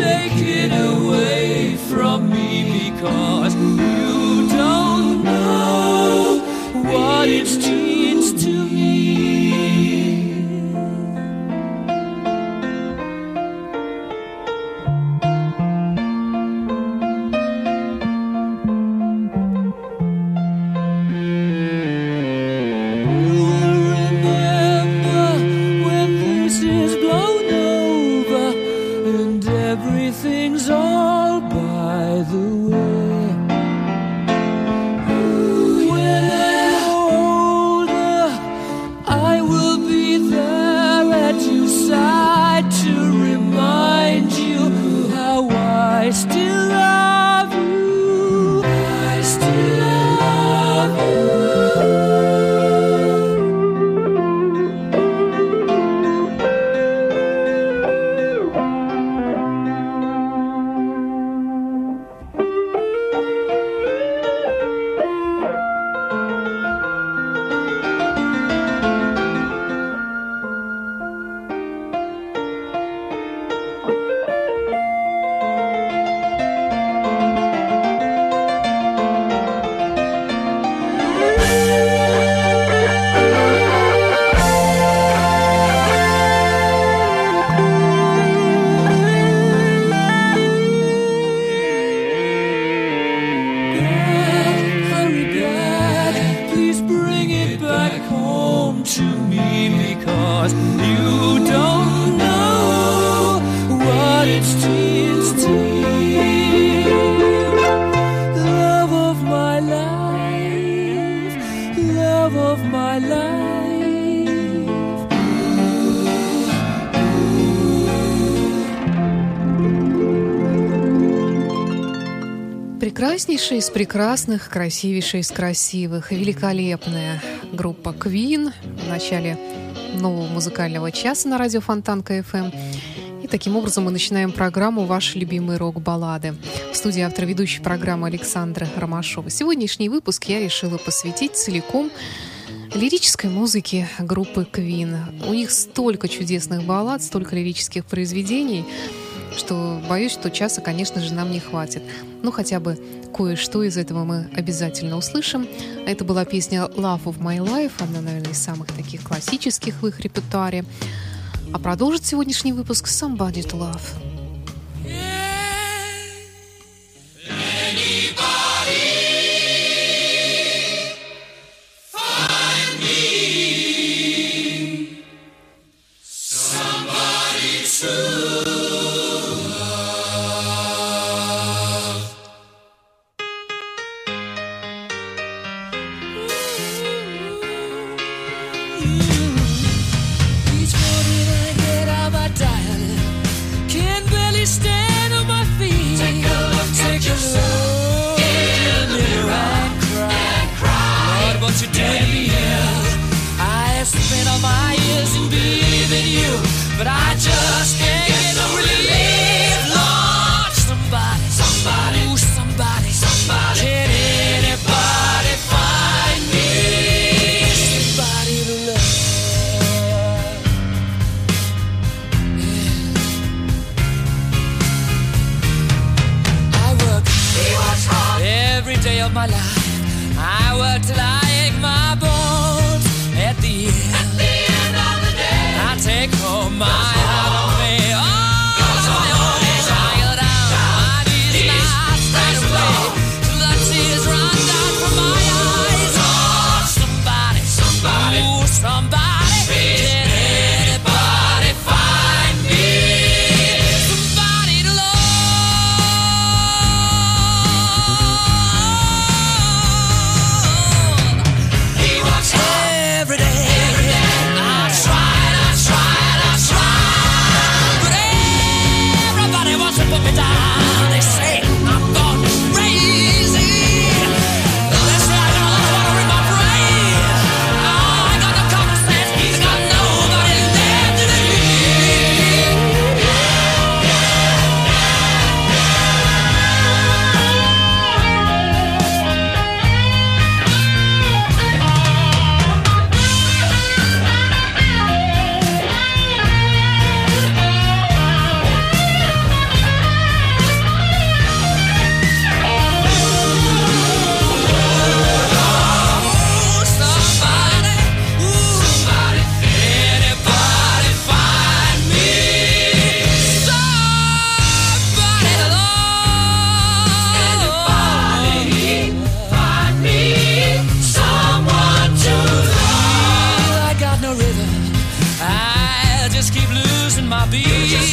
Take it away from me because of my life. Прекраснейшая из прекрасных, красивейшая из красивых, великолепная группа Queen в начале нового музыкального часа на радио Фонтанка FM. И таким образом мы начинаем программу «Ваши любимые рок-баллады». В студии автор ведущей программы Александра Ромашова. Сегодняшний выпуск я решила посвятить целиком лирической музыке группы Queen. У них столько чудесных баллад, столько лирических произведений, что боюсь, что часа, конечно же, нам не хватит. Ну, хотя бы кое-что из этого мы обязательно услышим. Это была песня «Love of My Life», одна, наверное, из самых таких классических в их репертуаре. А продолжит сегодняшний выпуск «Somebody to Love».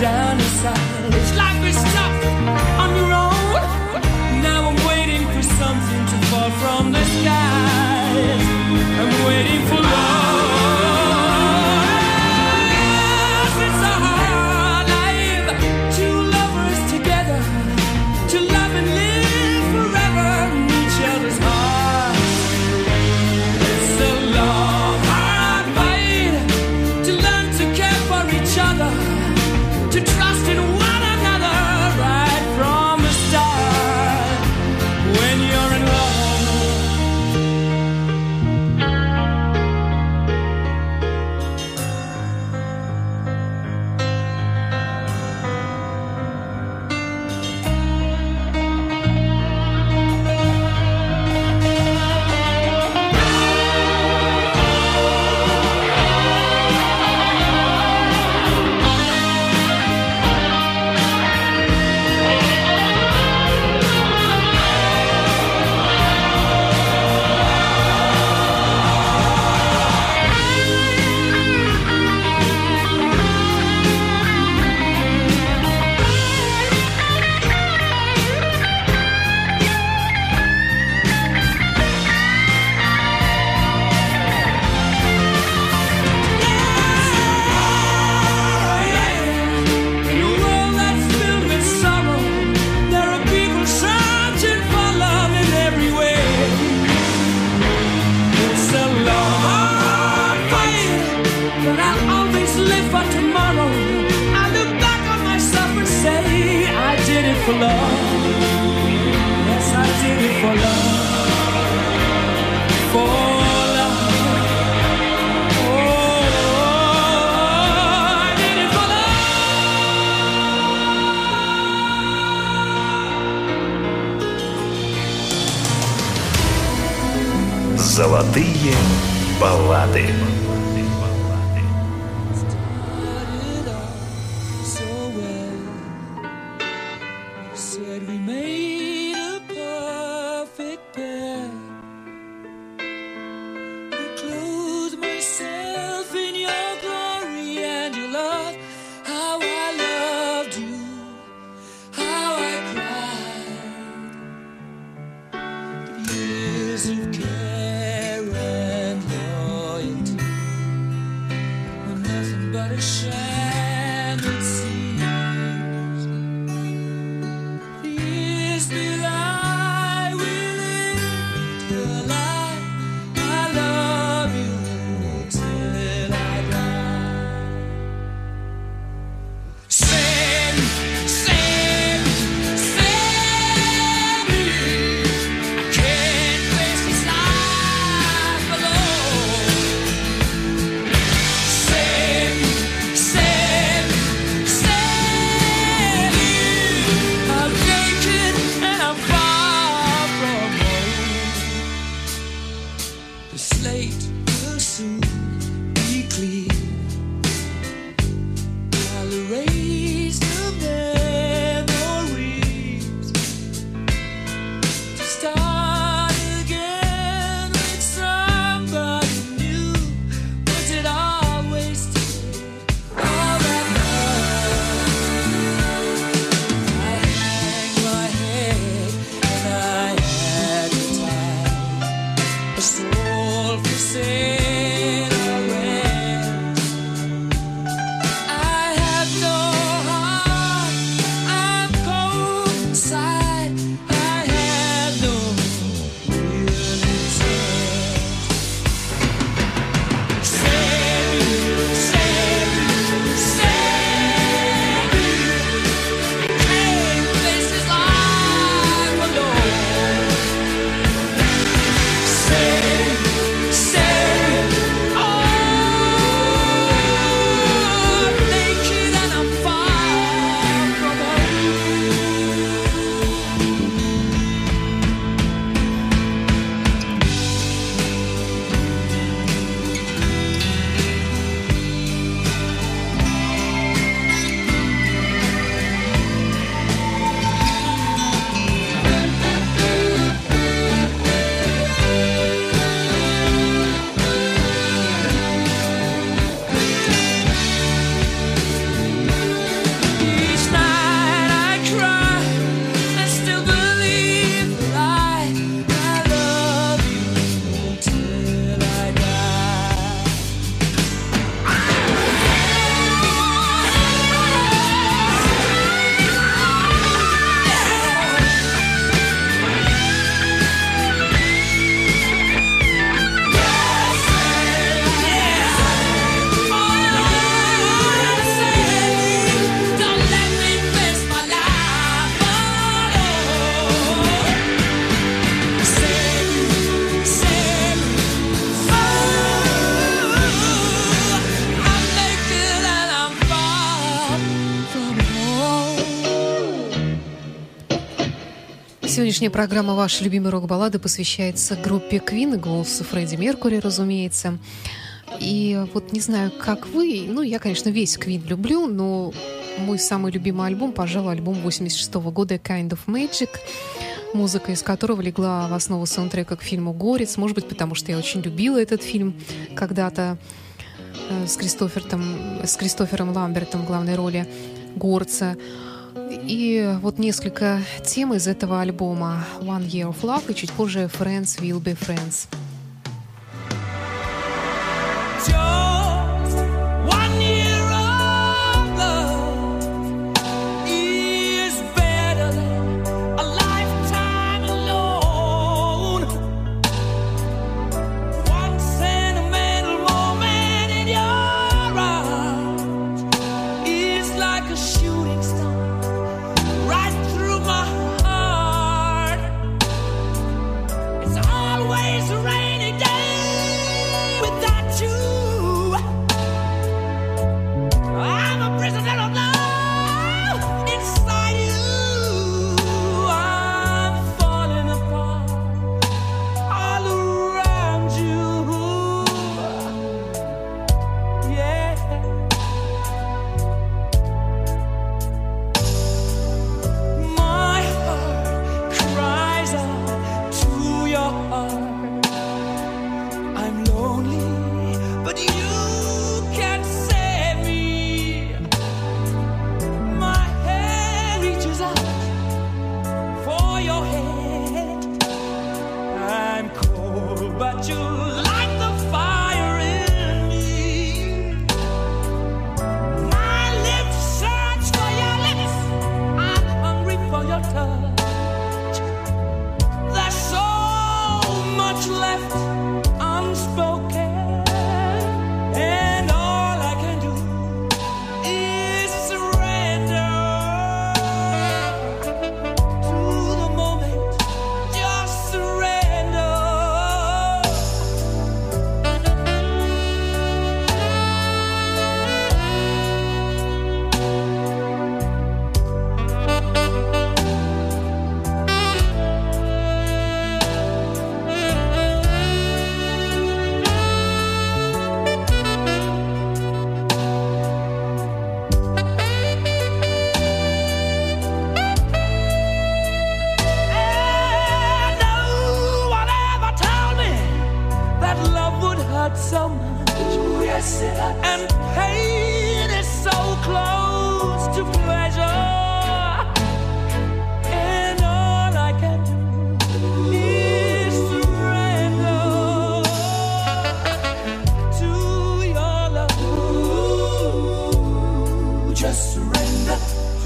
down for love. Yes, I did it for love. For love. Oh, I did it for love. Золотые баллады. Сегодняшняя программа «Ваши любимые рок-баллады» посвящается группе Queen и голосу Фредди Меркури, разумеется. И вот не знаю, как вы, ну, я, конечно, весь Queen люблю, но мой самый любимый альбом, пожалуй, альбом 86 -го года «Kind of Magic», музыка из которого легла в основу саундтрека к фильму «Горец», может быть, потому что я очень любила этот фильм когда-то э, с, Кристофером, с Кристофером Ламбертом в главной роли горца. И вот несколько тем из этого альбома One Year of Love и чуть позже Friends Will Be Friends. said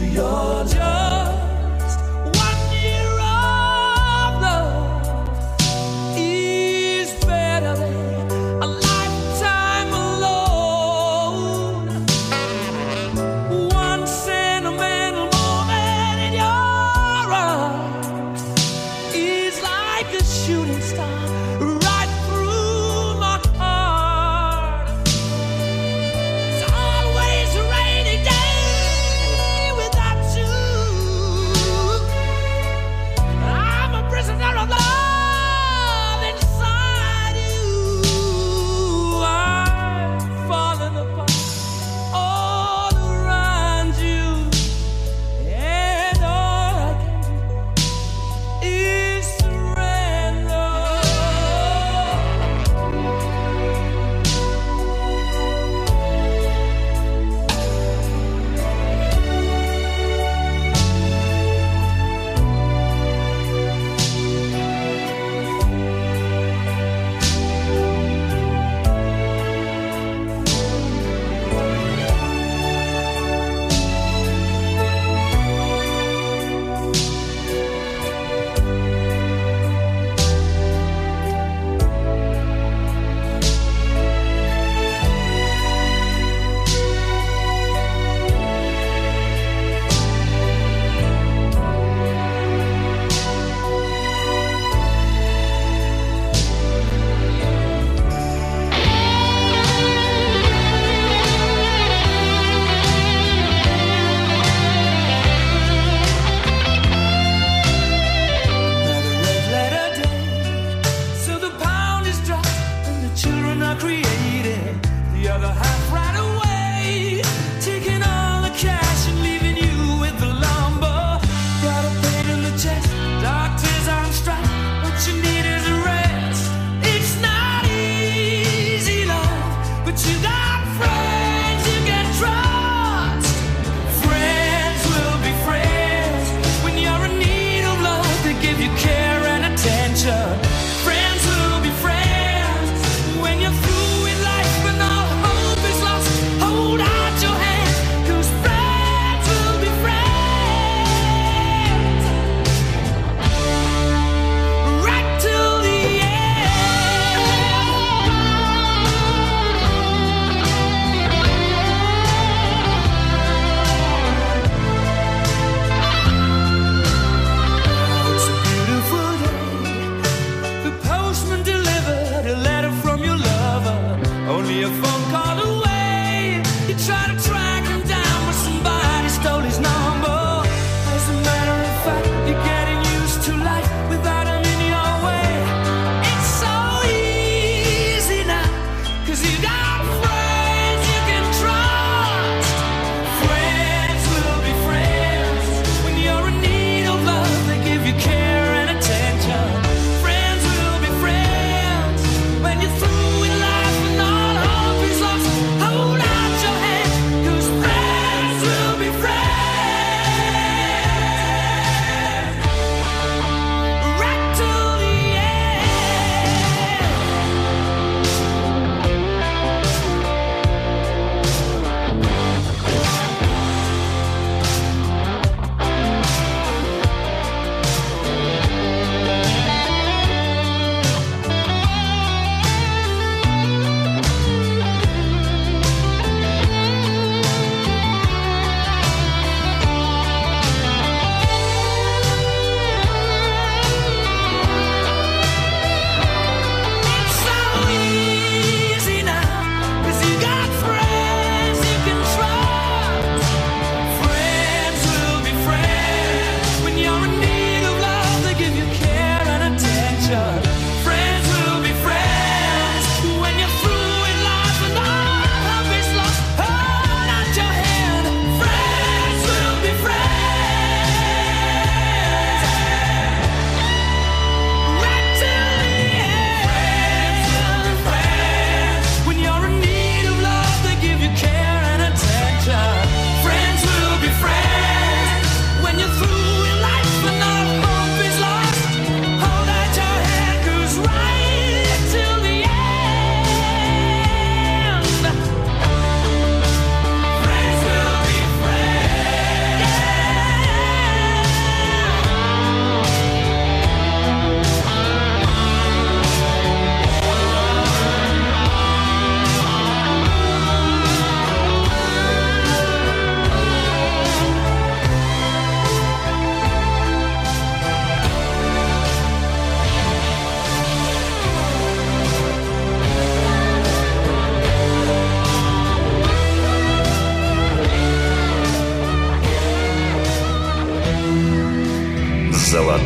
to your job.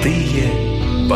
To him,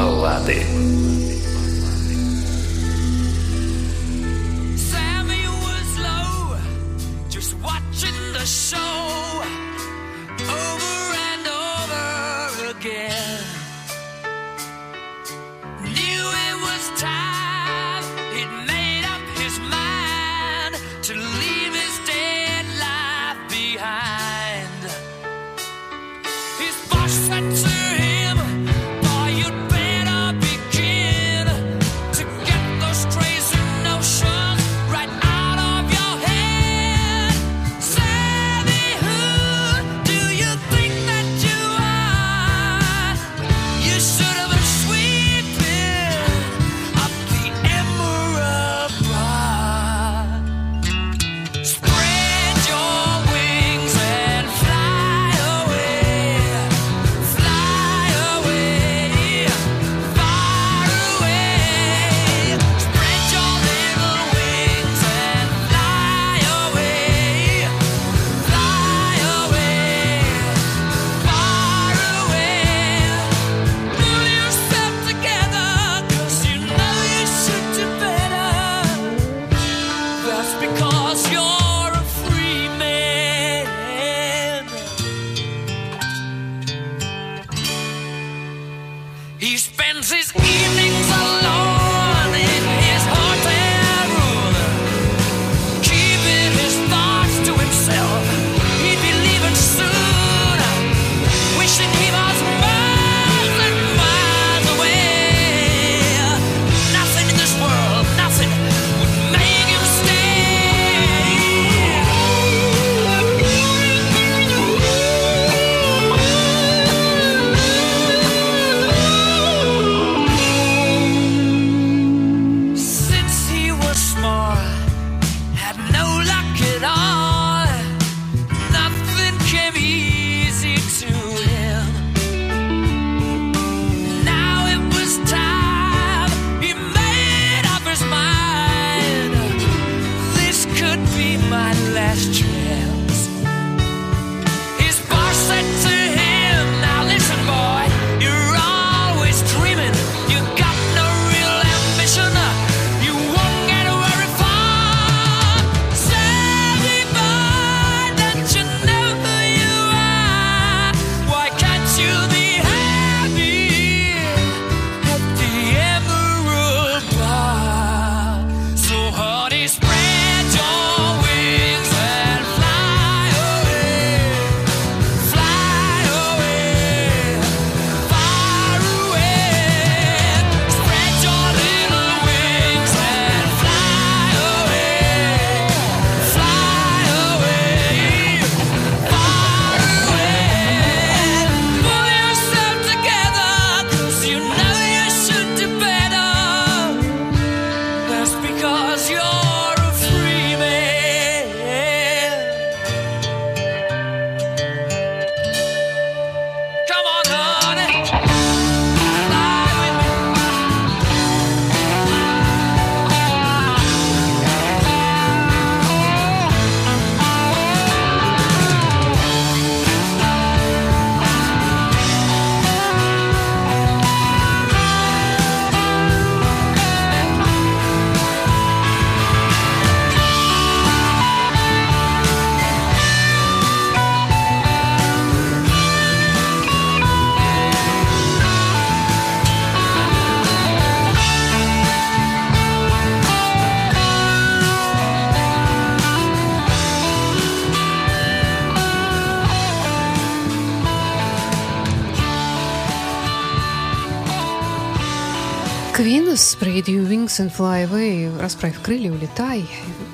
Spread Your Wings and Fly Away, расправь крылья, улетай,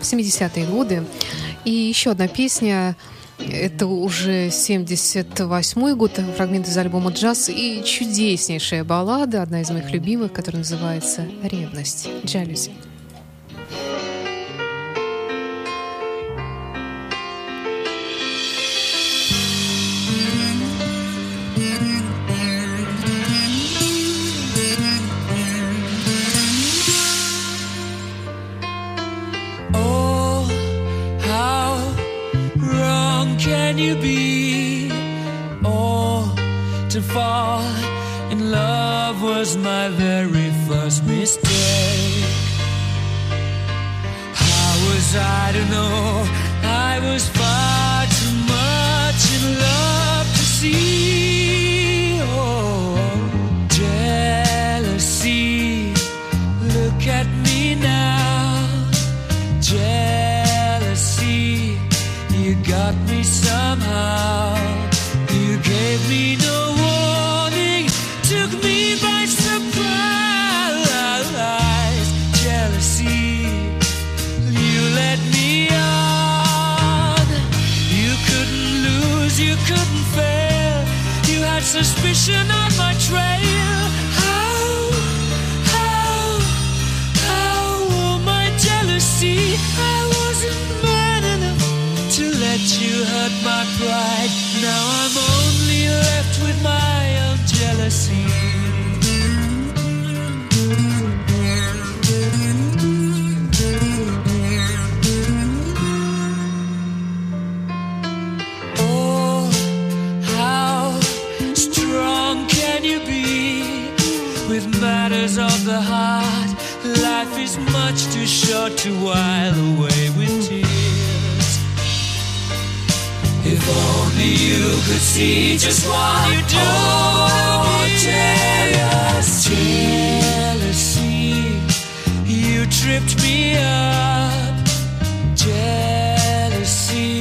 70-е годы. И еще одна песня, это уже 78-й год, фрагмент из альбома «Джаз» и чудеснейшая баллада, одна из моих любимых, которая называется «Ревность», «Jealousy». Was my very first mistake. How was I to know I was far too much in love to see? Oh, jealousy. Look at me now. Jealousy, you got me somehow. You gave me no suspicion on my trail. Much too short to while away with tears. If only you could see just what you do oh, jealousy. jealousy. You tripped me up. Jealousy.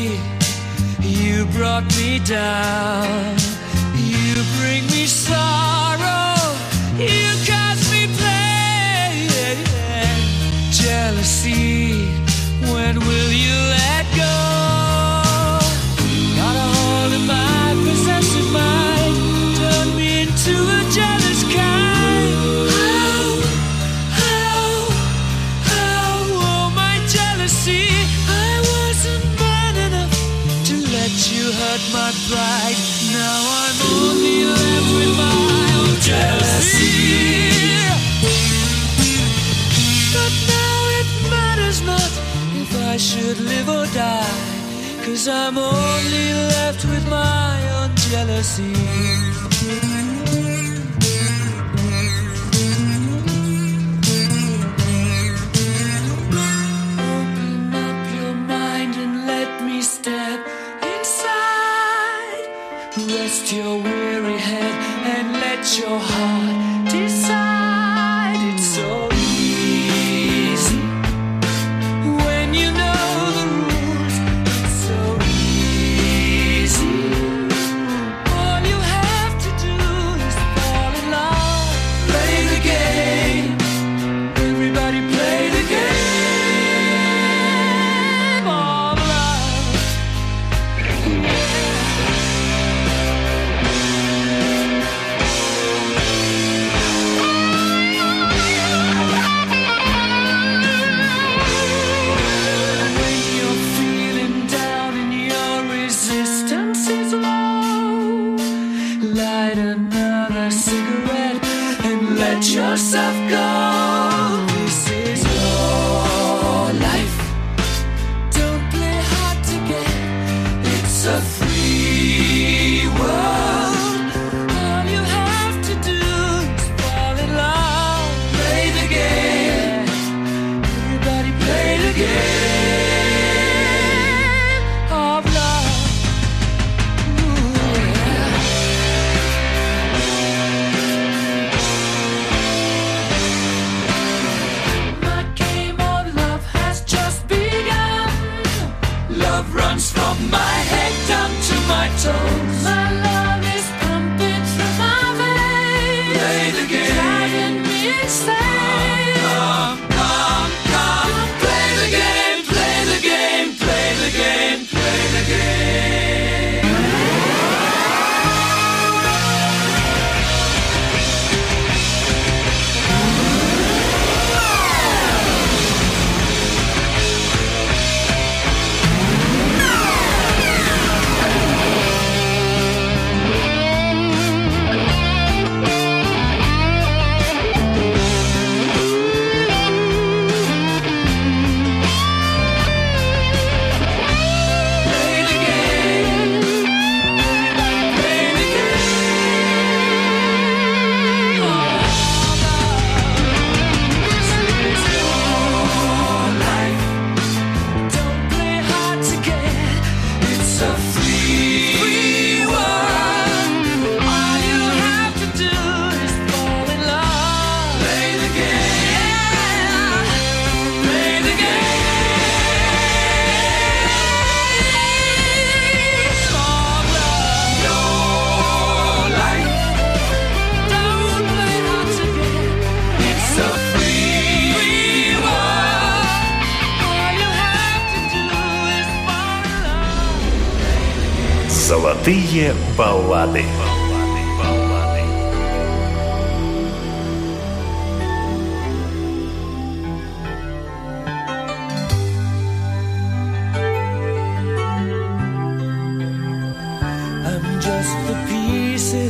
You brought me down. see when will you let go? Got a my possessive mind, turned me into a jealous kind. How, how, how? Oh my jealousy, I wasn't man enough to let you hurt my pride. Now I'm only. Cause I'm only left with my own jealousy. Open up your mind and let me step inside. Rest your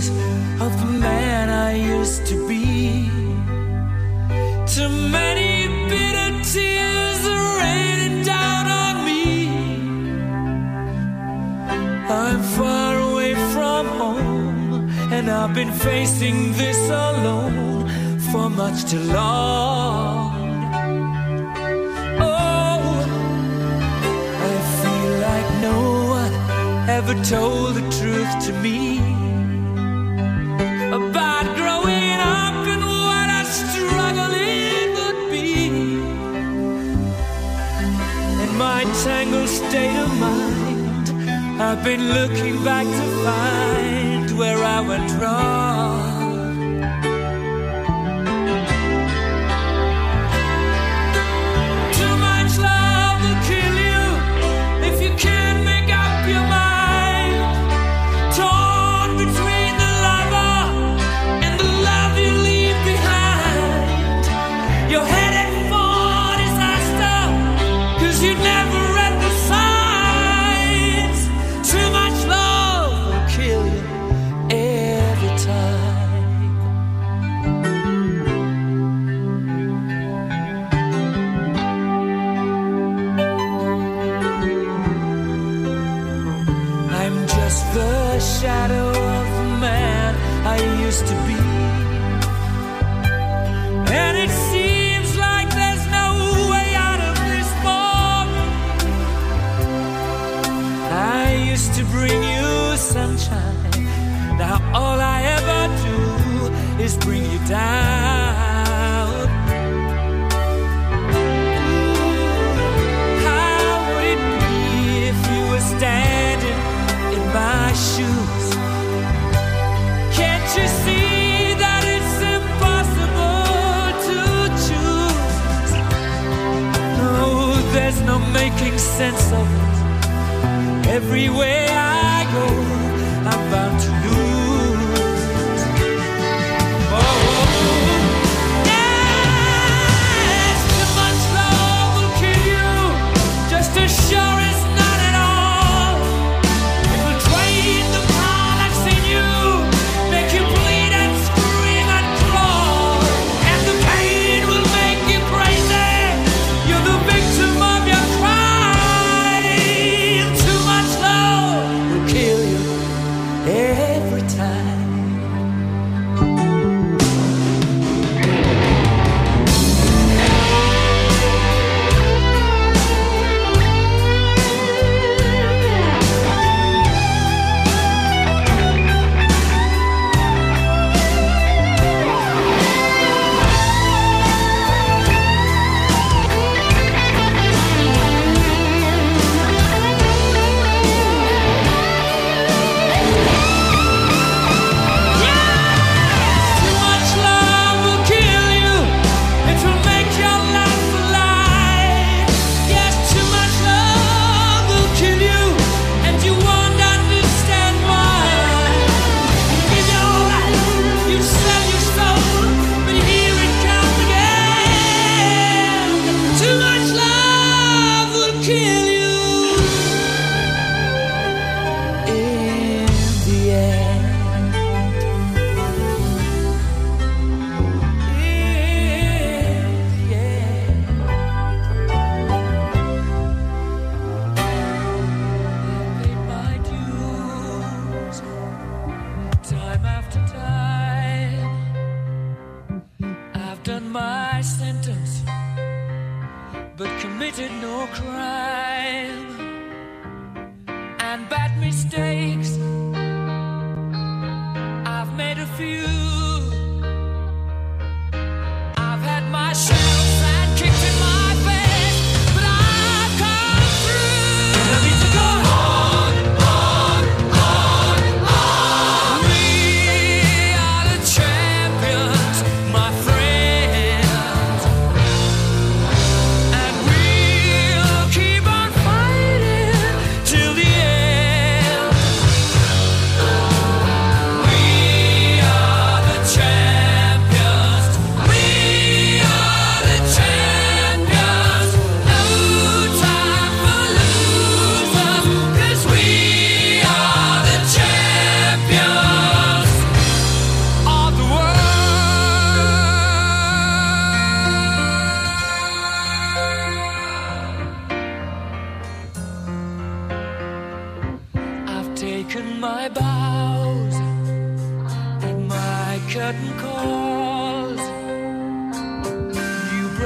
pieces of the man I used to be. Too many bitter tears are raining down on me. I'm far away from home, and I've been facing this alone for much too long. Oh, ever told the truth to me. state of mind. I've been looking back to find where I went wrong. used to bring you sunshine. Now all I ever do is bring you down. How would it be if you were standing in my shoes? Can't you see? Oh, there's no making sense of it everywhere I go.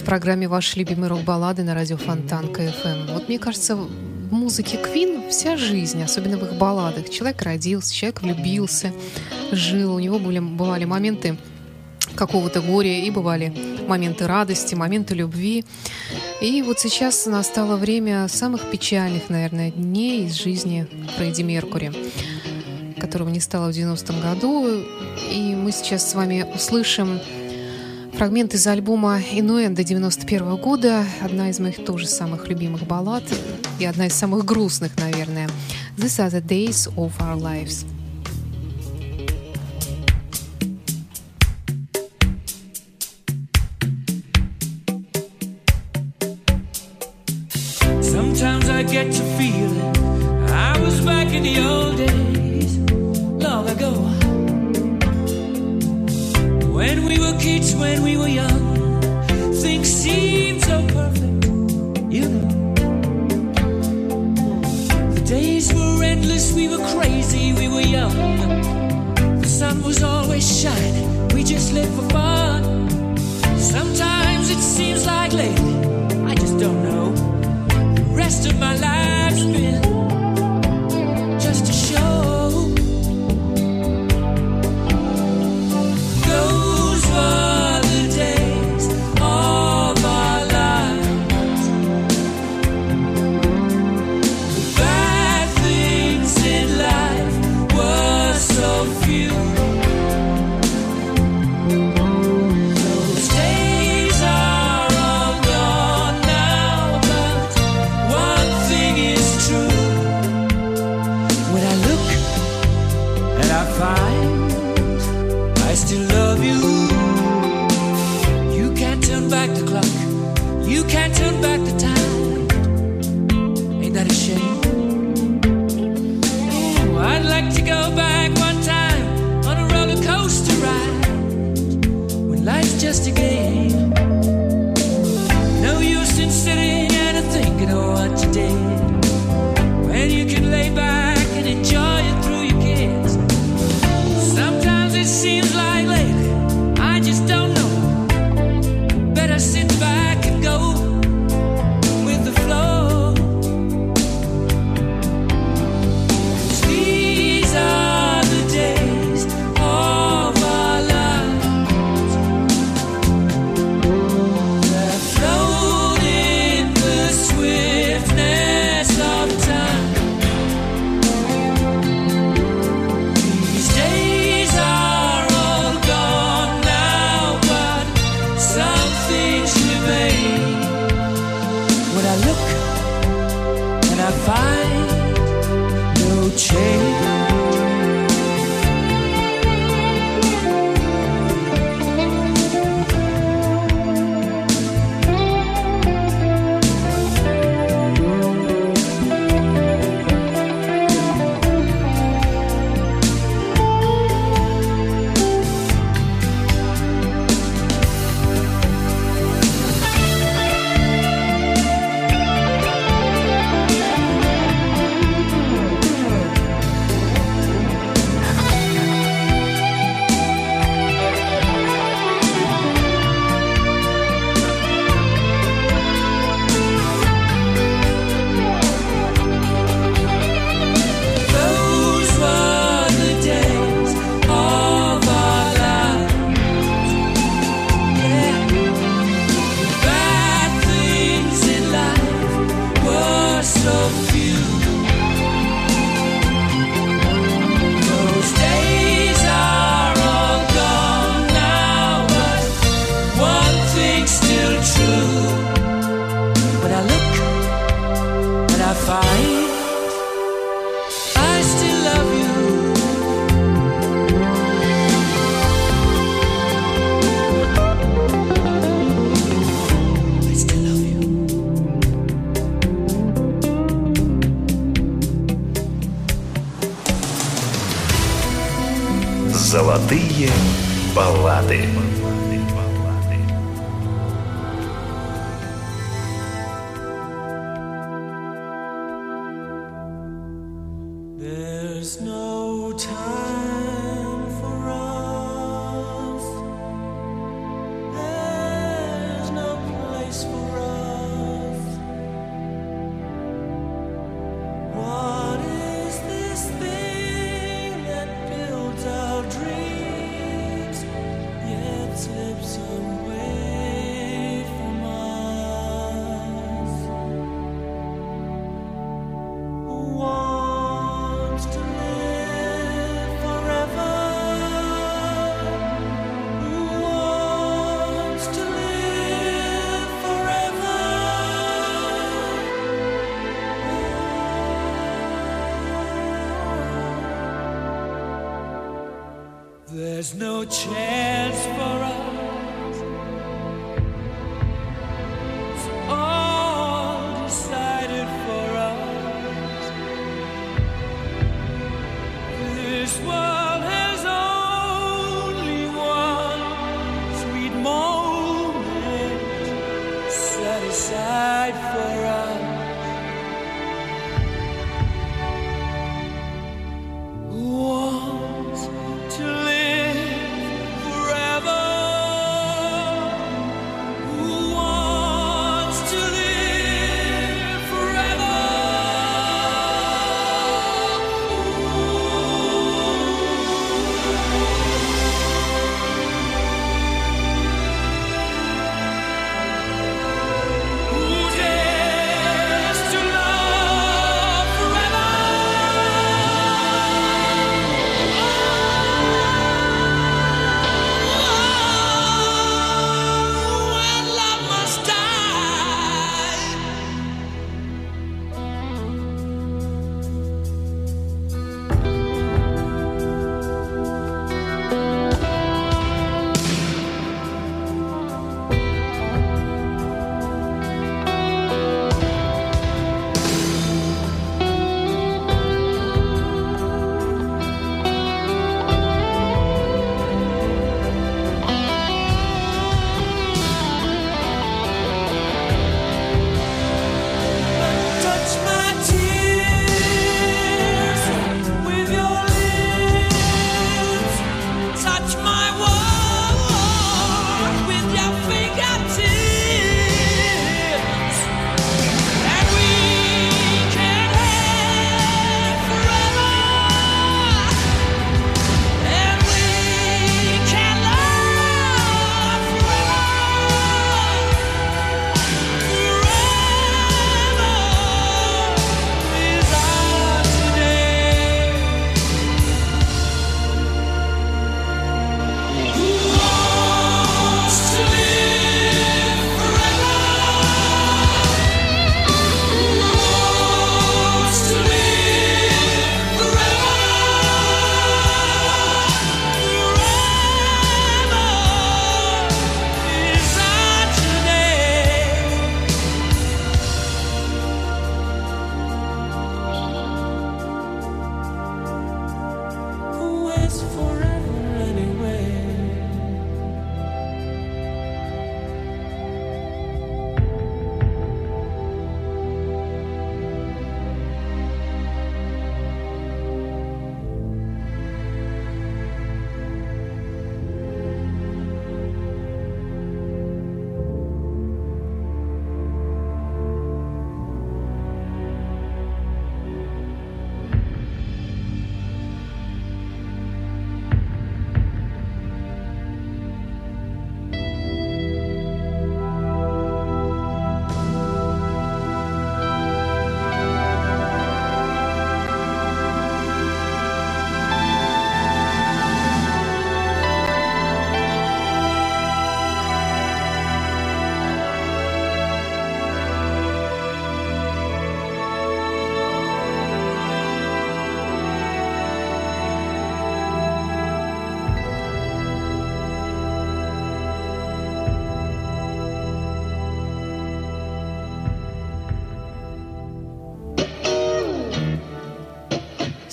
в программе «Ваши любимые рок-баллады» на радио Фонтан КФМ. Вот мне кажется, в музыке Квин вся жизнь, особенно в их балладах. Человек родился, человек влюбился, жил, у него были, бывали моменты какого-то горя, и бывали моменты радости, моменты любви. И вот сейчас настало время самых печальных, наверное, дней из жизни Фредди Меркури которого не стало в 90-м году. И мы сейчас с вами услышим Фрагмент из альбома «Инуэндо» 91 года, одна из моих тоже самых любимых баллад и одна из самых грустных, наверное. «These are the days of our lives». we were just a game.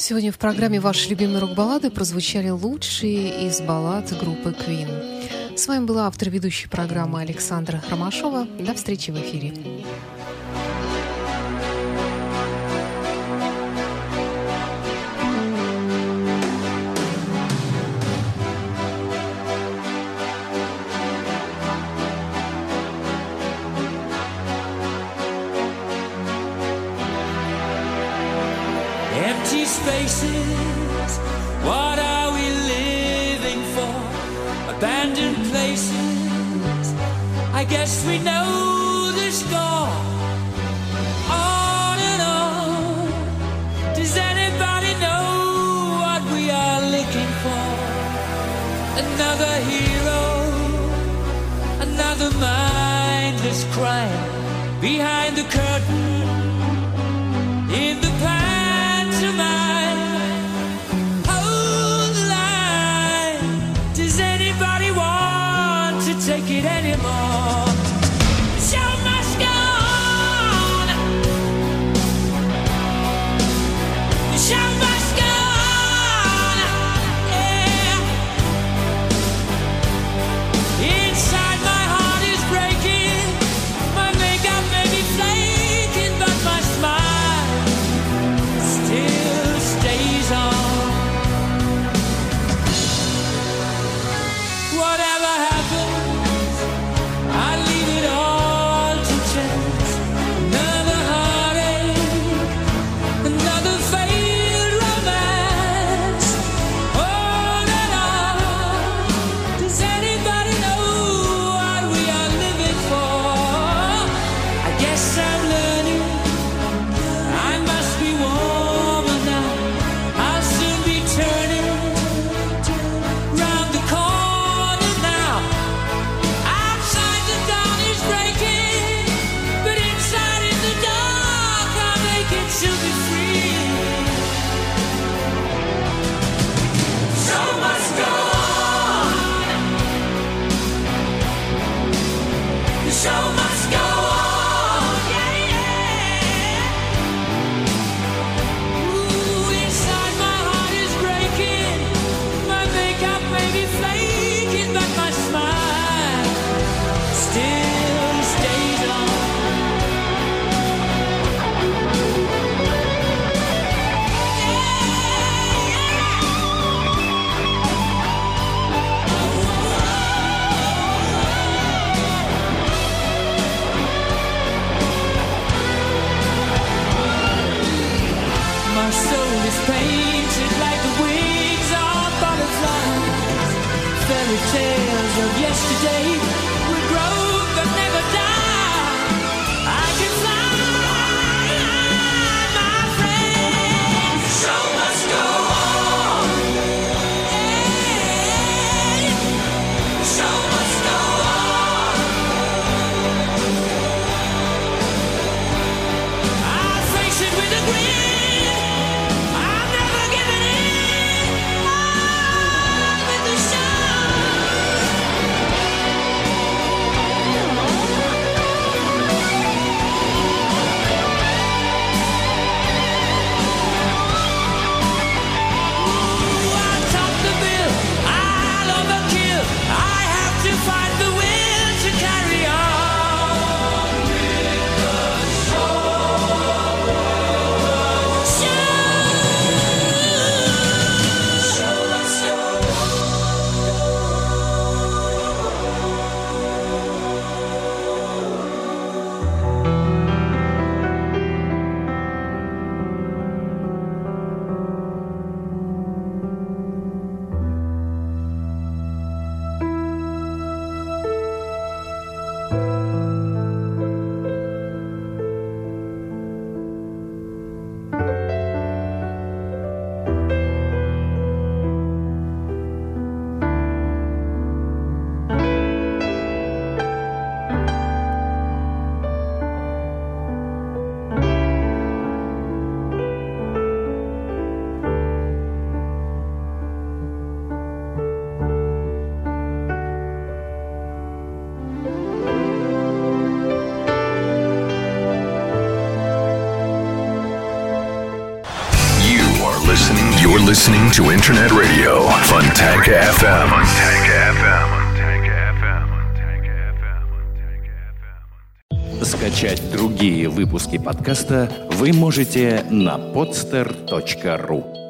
Сегодня в программе «Ваши любимые рок-баллады» прозвучали лучшие из баллад группы Queen. С вами была автор ведущей программы Александра Хромашова. До встречи в эфире. Listening to Internet Radio Fontanka FM. Скачать другие выпуски подкаста вы можете на podster.ru